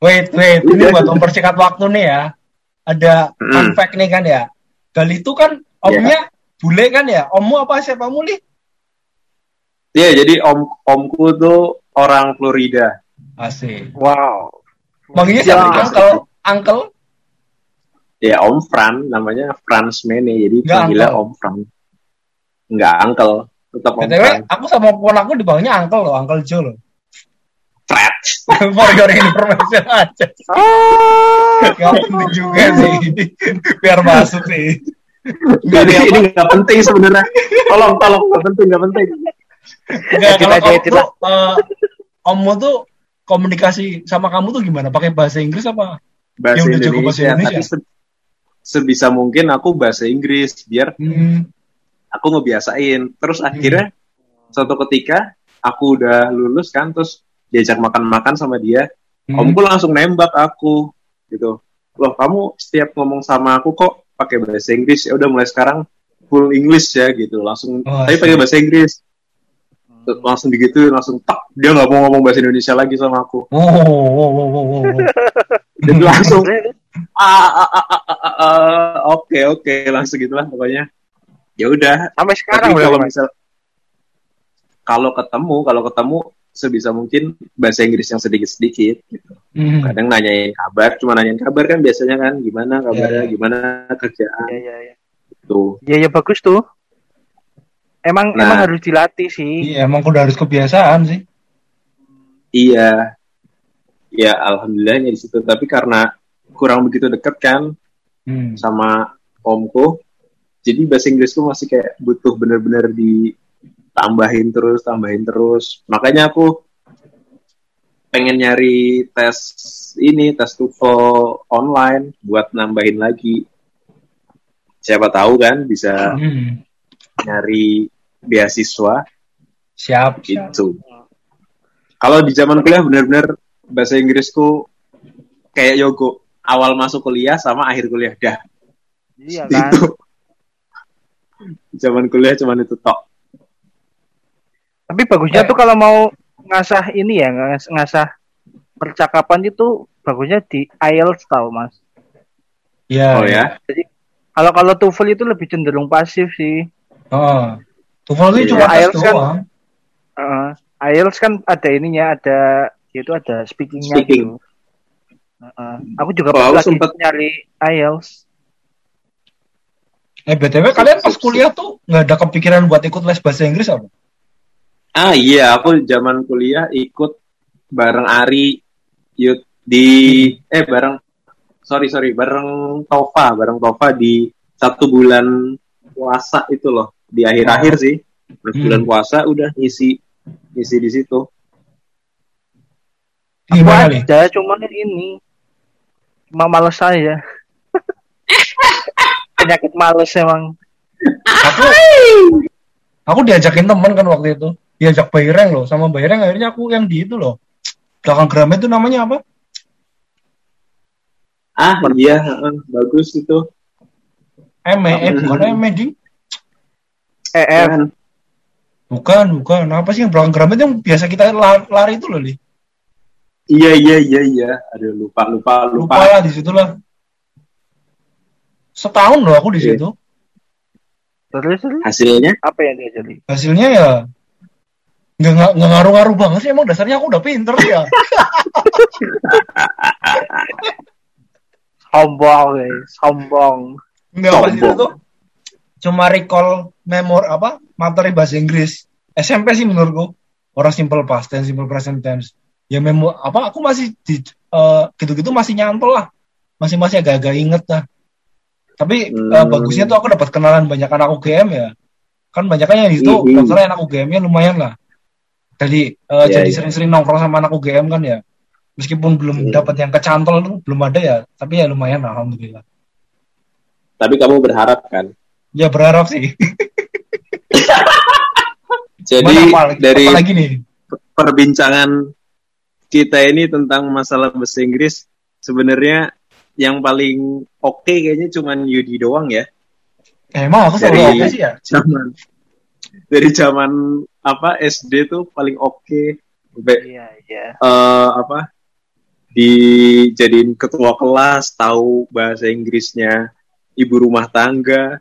Wait, wait. Ini buat mempersingkat waktu nih ya. Ada fun Hmm. fact nih kan ya. Gali itu kan omnya bule kan ya. Ommu apa siapa muli? Iya, jadi om omku tuh orang Florida. Asik. Wow. Manggilnya Ya. siapa? Uncle? Uncle? Ya, Om Fran, namanya Franz Mene, jadi Nggak panggilnya uncle. Om Fran. Enggak uncle, tetap Om BTW, Fran. aku sama pon aku dipanggilnya Uncle loh, Uncle Joe loh. Your information aja. Gak penting juga sih. Biar masuk sih. Nih, ini apa? nggak penting sebenarnya. Tolong, tolong, nggak penting, nggak penting. Edit kalau aja, kamu edit tuh, eh, ommu tuh komunikasi sama kamu tuh gimana? Pakai bahasa Inggris apa? Bahasa Ya jago bahasa Indonesia, Indonesia. tapi se- sebisa mungkin aku bahasa Inggris biar Hmm. aku ngebiasain. Terus akhirnya suatu ketika aku udah lulus kan, terus diajak makan-makan sama dia, Hmm. omku langsung nembak aku gitu. Loh, kamu setiap ngomong sama aku kok pakai bahasa Inggris? Ya udah mulai sekarang full English ya gitu. Langsung Oh, tapi pakai bahasa Inggris. Terus langsung begitu langsung tak dia nggak mau ngomong bahasa Indonesia lagi sama aku. Oh, oh, oh, oh, oh, oh. Dan langsung ah, ah, ah, ah, ah, ah, oke oke langsung gitulah pokoknya. Ya udah, Sampai tapi sekarang kalau belum. misal kalau ketemu, kalau ketemu sebisa mungkin bahasa Inggris yang sedikit-sedikit gitu. Hmm. Kadang nanyain kabar, cuma nanyain kabar kan biasanya kan gimana kabarnya, Iya, iya. gimana kerjaan Iya, iya, iya. gitu. Iya, iya bagus tuh. Emang Nah. emang harus dilatih sih. Iya, emang udah harus kebiasaan sih. Iya. Ya alhamdulillahnya di situ, tapi karena kurang begitu dekat kan Hmm. sama omku, jadi bahasa Inggrisku masih kayak butuh bener-bener ditambahin terus, tambahin terus. Makanya aku pengen nyari tes ini, tes TOEFL online buat nambahin lagi. Siapa tahu kan bisa Hmm. nyari beasiswa Siap, gitu. Kalau di zaman kuliah bener-bener bahasa Inggrisku kayak yogo awal masuk kuliah sama akhir kuliah dah. Iya kan. Itu. Zaman kuliah cuman itu tok. Tapi bagusnya tuh kalau mau ngasah ini ya, ngas- ngasah percakapan itu bagusnya di IELTS tau mas. Iya. Oh ya. Kalau kalau TOEFL itu lebih cenderung pasif sih. Oh. TOEFL itu Iya, cuma IELTS kan- doang. Heeh. IELTS kan ada ininya, ada itu ada speakingnya Speaking. gitu. Heeh. Aku juga Oh, aku lagi sempet- nyari IELTS. Eh, BTW kalian pas kuliah tuh nggak ada kepikiran buat ikut les bahasa Inggris apa? Ah iya, aku zaman kuliah ikut bareng Ari yut di eh bareng sorry sorry bareng Tova bareng Tova di satu bulan puasa itu loh di akhir-akhir sih Pas Hmm. bulan puasa udah ngisi ngisi di situ Gimana nih? Ada, cuman ini cuma males saya. Penyakit males emang. Aku aku diajakin temen kan waktu itu. Diajak Bayreng loh, sama Bayreng akhirnya aku yang di itu loh. Belakang Gramet itu namanya apa? ah iya heeh, bagus itu ME, eh, bukan ME, ding. EF. Kan, Bukan, bukan. Apa sih yang belakang Gramet yang biasa kita la- lari itu loh, Li? iya iya iya iya aduh lupa lupa lupa, Lupa lah di situ lah. Setahun loh aku di Iya. situ. Terus hasilnya apa yang diajari? Hasilnya ya nggak nggak nggak ngaruh-ngaruh banget sih emang dasarnya aku udah pinter ya. Sombong, guys. Sombong. Enggak pas itu tuh cuma recall memor apa materi bahasa Inggris SMP sih menurutku orang simple past tense simple present tense ya memo apa aku masih di eh, gitu-gitu masih nyantol lah masih masih agak-agak inget lah tapi eh, Hmm. bagusnya tuh aku dapat kenalan banyak anak UGM ya kan banyak kan yang situ Mhm. dokternya anak UGM nya lumayan lah jadi eh, Iya, jadi iya. sering-sering nongkrong sama anak UGM kan ya. Meskipun belum Hmm. dapat yang kecantol tuh belum ada ya. Tapi ya lumayan lah alhamdulillah. Tapi kamu berharap kan? Ya berharap sih. Jadi Cuman apa- dari apa lagi nih? perbincangan kita ini tentang masalah bahasa Inggris sebenarnya yang paling oke kayaknya cuman Yudi doang ya. Emang aku selalu Dari- oke sih ya? zaman dari zaman apa SD tuh paling oke Sampai, Iya, iya. eh, apa dijadiin ketua kelas, tahu bahasa Inggrisnya ibu rumah tangga.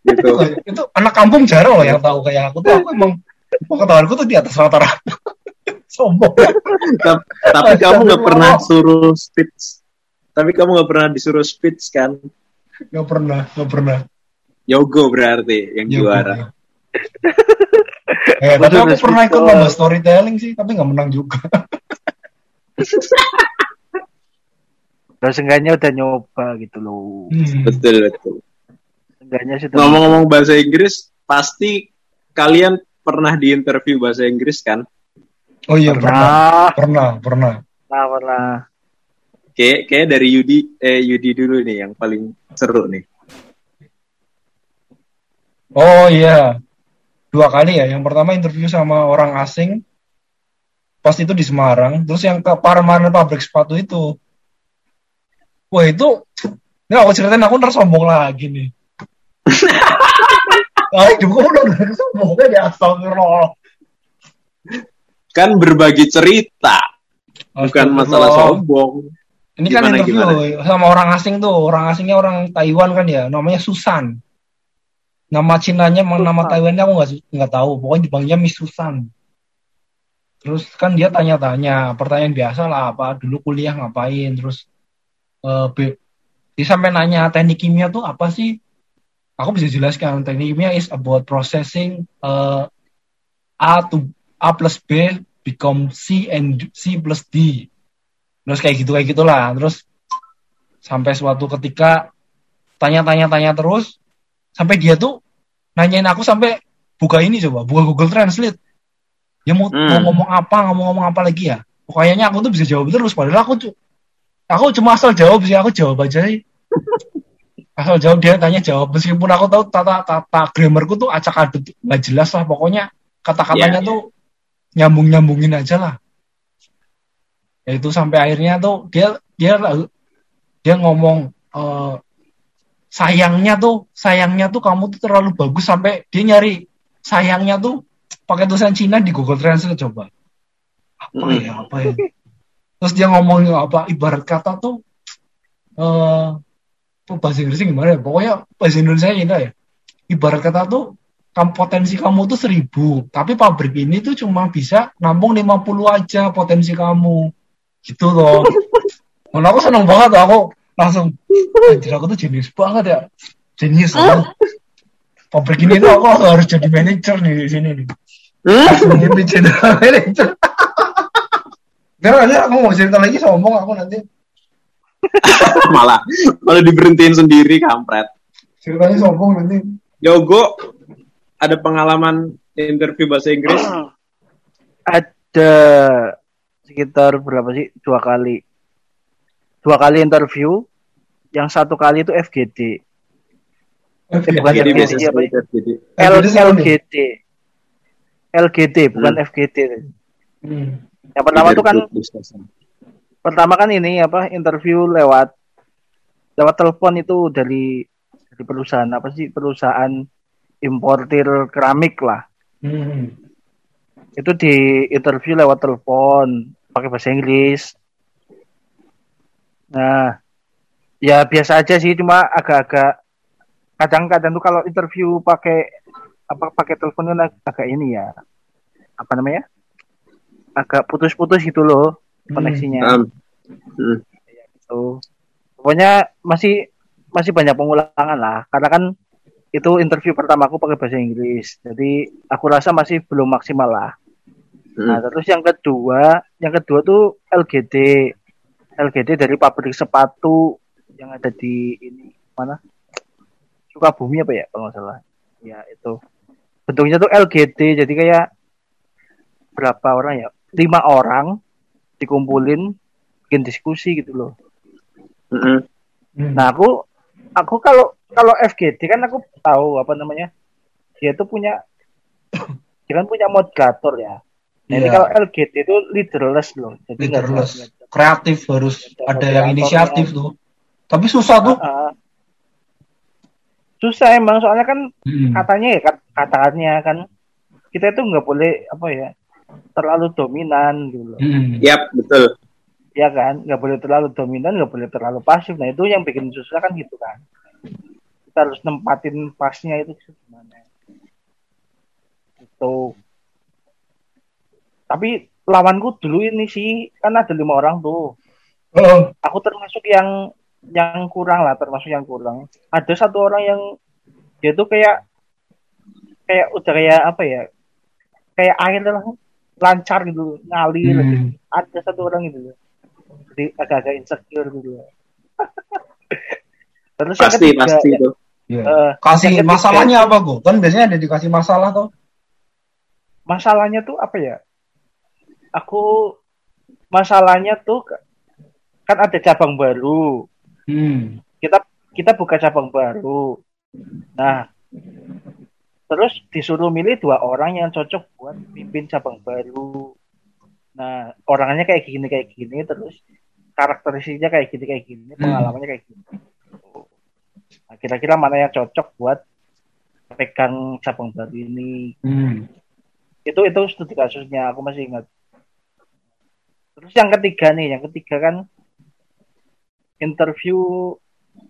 Gitu. itu anak kampung jarang loh yang tahu kayak aku tuh aku emang pengetahuanku tuh di atas rata-rata sombong Ta- Tapi kamu nggak pernah suruh speech. Tapi kamu nggak pernah disuruh speech kan? nggak pernah nggak pernah Yogo berarti yang Ya, juara. eh, tapi aku pernah ikut lomba storytelling sih tapi nggak menang juga Terus seenggaknya udah nyoba gitu loh. Hmm. Betul betul. Seenggaknya sih Ngomong-ngomong bahasa Inggris, pasti kalian pernah diinterview bahasa Inggris kan? oh iya pernah pernah, pernah pernah pernah, pernah. Kayak kayak dari Yudi eh Yudi dulu nih yang paling seru nih. oh iya dua kali ya. Yang pertama interview sama orang asing pas itu di Semarang. Terus yang ke Parmanan pabrik sepatu itu. Wah itu ini aku ceritain aku ntar sombong lagi nih. Ah, hidupku udah udah sombongnya di astagfirullah. Kan berbagi cerita, bukan masalah sombong. Ini kan Gimana, interview sama orang asing tuh, orang asingnya orang Taiwan kan ya, namanya Susan. Nama Cinanya, nama. Taiwannya aku nggak nggak tahu, pokoknya dipanggilnya Miss Susan. Terus kan dia tanya-tanya, pertanyaan biasa lah apa, dulu kuliah ngapain, terus eh be- dia sampai nanya teknik kimia tuh apa sih? Aku bisa jelaskan, teknik kimia is about processing eh, A to A plus B become C and C plus D terus kayak gitu kayak gitulah terus sampai suatu ketika tanya-tanya-tanya terus sampai dia tuh nanyain aku sampai buka ini coba buka Google Translate. Ya mau, Hmm. mau ngomong apa mau ngomong apa lagi ya? Pokoknya aku tuh bisa jawab terus padahal aku cu- aku cuma asal jawab sih aku jawab aja sih. Asal jawab dia tanya jawab. Meskipun aku tahu tata tata grammarku tuh acak aduk nggak jelas lah pokoknya kata-katanya Iya, iya. tuh nyambung nyambungin aja lah. Ya itu sampai akhirnya tuh dia dia dia ngomong eh, sayangnya tuh sayangnya tuh kamu tuh terlalu bagus sampai dia nyari sayangnya tuh pakai tulisan Cina di Google Translate coba. Apa Hmm. ya apa ya? Terus dia ngomong apa ibarat kata tuh eh bahasa Inggrisnya gimana ya? Pokoknya bahasa Indonesia ini ya. Ibarat kata tuh kam potensi kamu tuh seribu tapi pabrik ini tuh cuma bisa nampung 50 aja potensi kamu. Gitu loh. Mana aku seneng banget aku langsung anjir aku tuh jenius banget ya jenius banget pabrik ini tuh aku harus jadi manajer nih di sini nih jadi general manager Gak ada, aku mau cerita lagi sombong aku nanti malah malah diberhentiin sendiri kampret. ceritanya sombong nanti Yogo ada pengalaman interview bahasa Inggris? Ada sekitar berapa sih? Dua kali. Dua kali interview. Yang satu kali itu FGD. Eh, bukan FGD, iya, L FGD seru nih. LGD. LGD bukan Hmm. FGD. Hmm. Yang pertama tuh kan pertama kan ini apa interview lewat lewat telepon itu dari dari perusahaan apa sih perusahaan importir keramik lah Hmm. itu di interview lewat telepon pakai bahasa Inggris nah ya biasa aja sih cuma agak-agak kadang-kadang tuh kalau interview pakai apa pakai telepon kan ag- agak ini ya apa namanya agak putus-putus gitu loh koneksinya Um, hmm. gitu. Pokoknya masih masih banyak pengulangan lah karena kan itu interview pertama aku pakai bahasa Inggris. Jadi aku rasa masih belum maksimal lah. Nah, Hmm. terus yang kedua, yang kedua tuh LGD. LGD dari pabrik sepatu yang ada di ini mana? Sukabumi apa ya kalau nggak salah. Ya, itu. Bentuknya tuh LGD jadi kayak berapa orang ya? Lima orang dikumpulin bikin diskusi gitu loh. Hmm. Hmm. Nah aku aku kalau kalau FGD kan aku tahu apa namanya dia tuh punya dia kan punya moderator ya. Nah, ini Iya. kalau LGD itu leaderless loh. Jadi nggak Leaderless. Kreatif harus Ada ada yang inisiatif tuh tapi susah tuh Ah, ah. susah emang soalnya kan Hmm. katanya ya kat- katanya kan kita itu nggak boleh apa ya terlalu dominan gitu loh. Hmm. Yap, betul. ya kan nggak boleh terlalu dominan nggak boleh terlalu pasif nah itu yang bikin susah kan gitu kan kita harus nempatin pasnya itu gimana itu tapi lawanku dulu ini sih kan ada lima orang tuh Oh, aku termasuk yang yang kurang lah termasuk yang kurang ada satu orang yang dia tuh kayak kayak udah kayak apa ya kayak air lah lancar gitu ngalir Hmm. gitu. ada satu orang gitu jadi agak-agak insecure gitu terus yang Pasti, ketiga, pasti itu. iya. eh, Kasih masalahnya apa, Go? Kan biasanya ada dikasih masalah tuh. masalahnya tuh apa ya aku masalahnya tuh kan ada cabang baru Hmm. kita kita buka cabang baru. Nah, terus disuruh milih dua orang yang cocok buat pimpin cabang baru. Nah, orangnya kayak gini kayak gini, terus karakteristiknya kayak gini kayak gini, Hmm. pengalamannya kayak gini. Nah, kira-kira mana yang cocok buat pegang cabang baru ini? Hmm. Itu itu studi kasusnya, aku masih ingat. Terus yang ketiga nih, yang ketiga kan interview.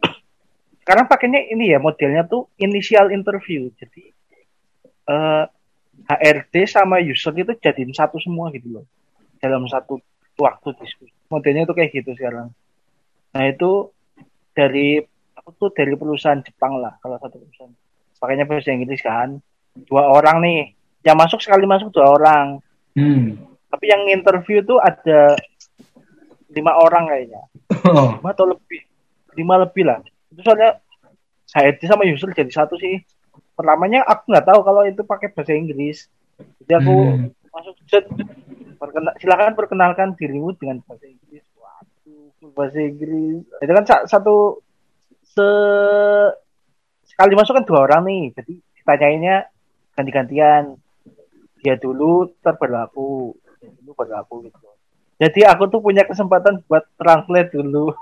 Sekarang pakainya ini ya modelnya tuh initial interview. Jadi eh, HRD sama user itu jadiin satu semua gitu loh. Dalam satu waktu diskusi. Modelnya itu kayak gitu sekarang. Nah itu dari aku tuh dari perusahaan Jepang lah kalau satu perusahaan. Pakainya bahasa Inggris kan. Dua orang nih. Yang masuk sekali masuk dua orang. Hmm. Tapi yang interview tuh ada lima orang kayaknya. Oh. lima atau lebih. Lima lebih lah. Itu soalnya HRD sama user jadi satu sih. Pertamanya aku nggak tahu kalau itu pakai bahasa Inggris. Jadi aku Hmm. masuk set perkena- silakan perkenalkan dirimu dengan bahasa Inggris. Waduh bahasa Inggris. Itu kan sa- satu se sekali masuk kan dua orang nih. Jadi ditanyainnya ganti-gantian. Dia dulu terberlaku dia dulu berlaku gitu jadi aku tuh punya kesempatan buat translate dulu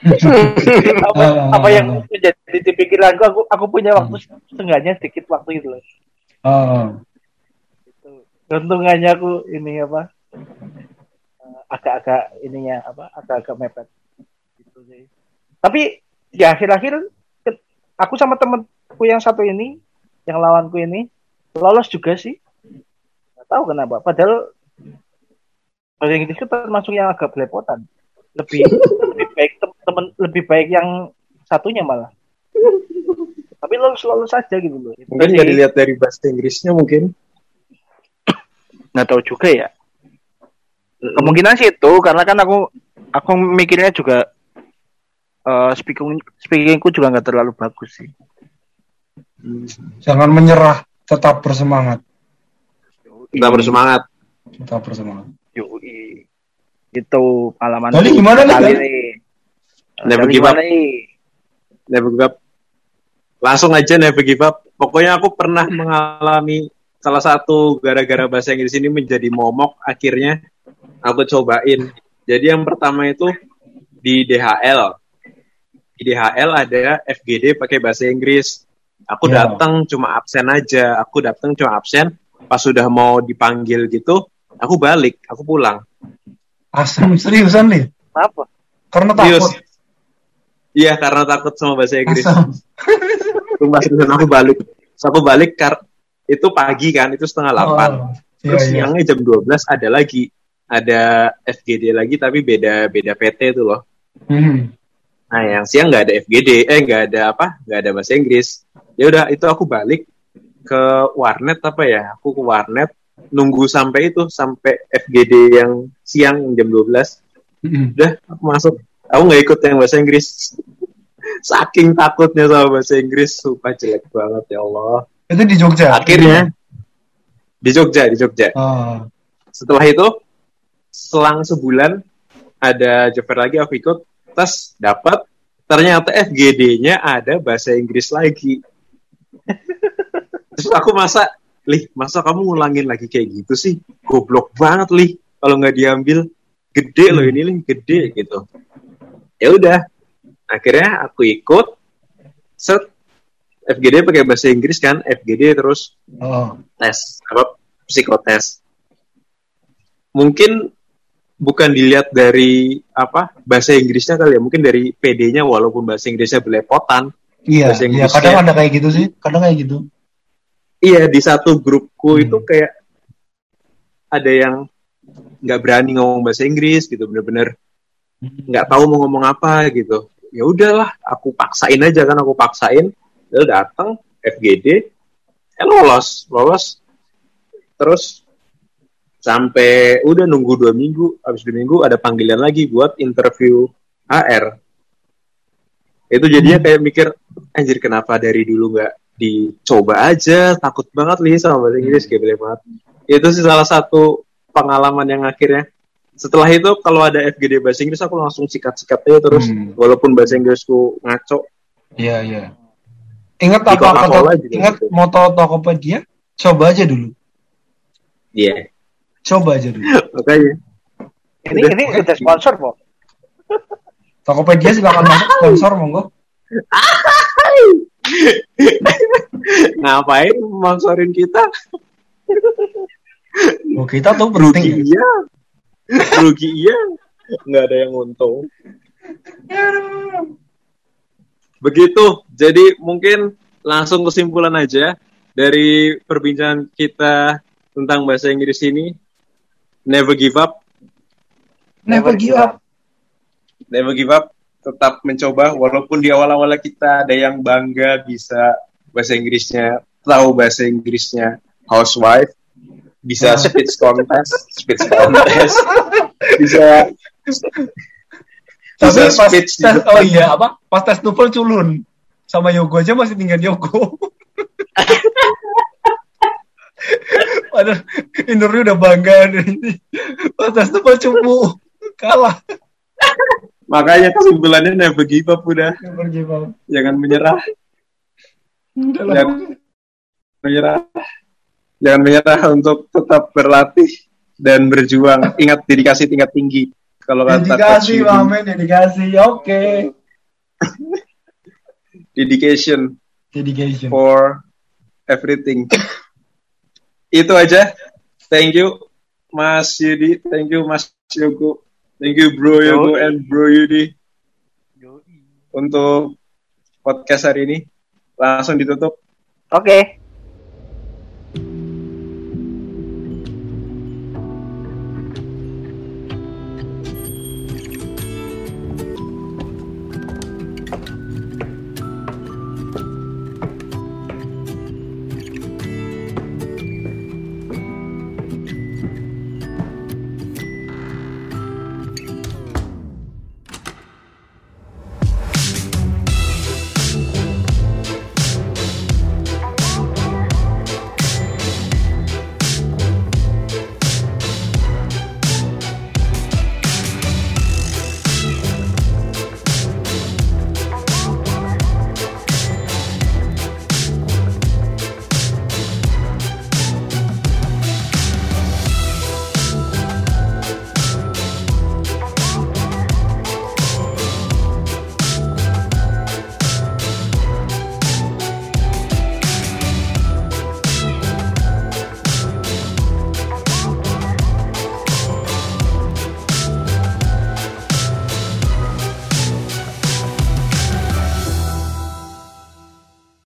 apa, Ah. apa yang menjadi di pikiranku aku aku punya waktu setengahnya sedikit waktu gitu loh Oh. Gitu. Keuntungannya aku ini apa eh, agak-agak ininya apa agak-agak mepet gitu sih. Tapi di akhir-akhir aku sama temenku yang satu ini, yang lawanku ini lolos juga sih. Tahu kenapa. Padahal bahasa Inggris itu termasuk yang agak belepotan. Lebih lebih baik tem- temen lebih baik yang satunya malah. Tapi lolos lolos aja gitu loh. Mungkin nggak dilihat dari bahasa Inggrisnya mungkin. nggak tahu juga ya kemungkinan sih itu karena kan aku aku mikirnya juga eh speaking speakingku juga nggak terlalu bagus sih Jangan menyerah, tetap bersemangat. Kita bersemangat. Tetap bersemangat. Yoi. itu pengalaman Dali gimana nih, kali nih Never Dali give up. Never give up. Langsung aja never give up. Pokoknya aku pernah mengalami salah satu gara-gara bahasa Inggris ini menjadi momok. Akhirnya aku cobain. Jadi yang pertama itu di DHL. Di DHL ada FGD pakai bahasa Inggris. Aku Ya. datang cuma absen aja. Aku datang cuma absen. Pas sudah mau dipanggil gitu, aku balik, aku pulang. Asam seriusan nih. apa Karena takut. Iya, karena takut sama bahasa Inggris. Sumpah seriusan aku balik. Terus aku balik kar itu pagi kan, itu setengah delapan. Oh, iya, Terus iya. siangnya jam 12 ada lagi. Ada FGD lagi tapi beda beda PT itu loh. Hmm. Nah, yang siang nggak ada FGD, eh nggak ada apa? nggak ada bahasa Inggris. Ya udah, itu aku balik ke warnet apa ya? Aku ke warnet nunggu sampai itu sampai FGD yang siang jam 12. Hmm. Udah, aku masuk. Aku nggak ikut yang bahasa Inggris. Saking takutnya sama bahasa Inggris, sumpah jelek banget ya Allah. Itu di Jogja. Akhirnya di Jogja, di Jogja. Oh. Setelah itu selang sebulan ada fair lagi aku ikut, tes dapat ternyata FGD-nya ada bahasa Inggris lagi. Terus aku masa, lih masa kamu ngulangin lagi kayak gitu sih? Goblok banget lih kalau nggak diambil. Gede loh ini lih, gede gitu. Ya udah, akhirnya aku ikut. Set FGD pakai bahasa Inggris kan, FGD terus Oh. tes apa psikotes mungkin bukan dilihat dari apa bahasa Inggrisnya kali ya, mungkin dari PD-nya walaupun bahasa Inggrisnya belepotan. Iya, Bahasa iya Inggrisnya. kadang ada kayak gitu sih, kadang kayak gitu. Iya di satu grupku Hmm. itu kayak ada yang nggak berani ngomong bahasa Inggris gitu, bener-bener nggak tahu mau ngomong apa gitu. Ya udahlah, aku paksain aja kan, aku paksain. Dia datang FGD, eh lolos, lolos. Terus sampai udah nunggu dua minggu, habis dua minggu ada panggilan lagi buat interview HR. Itu jadinya kayak mikir, anjir kenapa dari dulu nggak dicoba aja, takut banget nih sama bahasa Inggris, kayak boleh banget. Itu sih salah satu pengalaman yang akhirnya setelah itu kalau ada FGD bahasa Inggris aku langsung sikat-sikat aja terus Hmm. walaupun bahasa Inggrisku ngaco Iya, iya. Ingat apa juga ingat gitu. moto Tokopedia? Coba aja dulu. iya Coba aja dulu. makanya Ini Udah. ini udah sponsor kok. Tokopedia silakan masuk sponsor monggo. ngapain sponsorin kita? Oh, kita tuh rugi penting. ya. iya. Rugi iya. Nggak ada yang untung. Begitu. Jadi mungkin langsung kesimpulan aja dari perbincangan kita tentang bahasa Inggris ini. Never give up. Never give up. never give up tetap mencoba walaupun di awal-awal kita ada yang bangga bisa bahasa Inggrisnya tahu bahasa Inggrisnya housewife bisa Ah. speech contest speech contest bisa Tapi bisa pas tes, oh iya apa? Pas tes TOEFL culun. Sama Yogo aja masih tinggal Yogo. Padahal Indurnya udah bangga nih. Pas tes TOEFL cupu. Kalah. Makanya kesimpulannya never give up udah Never give up. jangan menyerah. Jangan menyerah jangan menyerah untuk tetap berlatih dan berjuang ingat dedikasi tingkat tinggi kalau kata Dedikasi, Mamen, dedikasi. Oke. dedication Dedication. for everything. Itu aja. Thank you Mas Yudi, thank you Mas Yogo, thank you Bro Yogo and Bro Yudi untuk podcast hari ini. Langsung ditutup. Oke.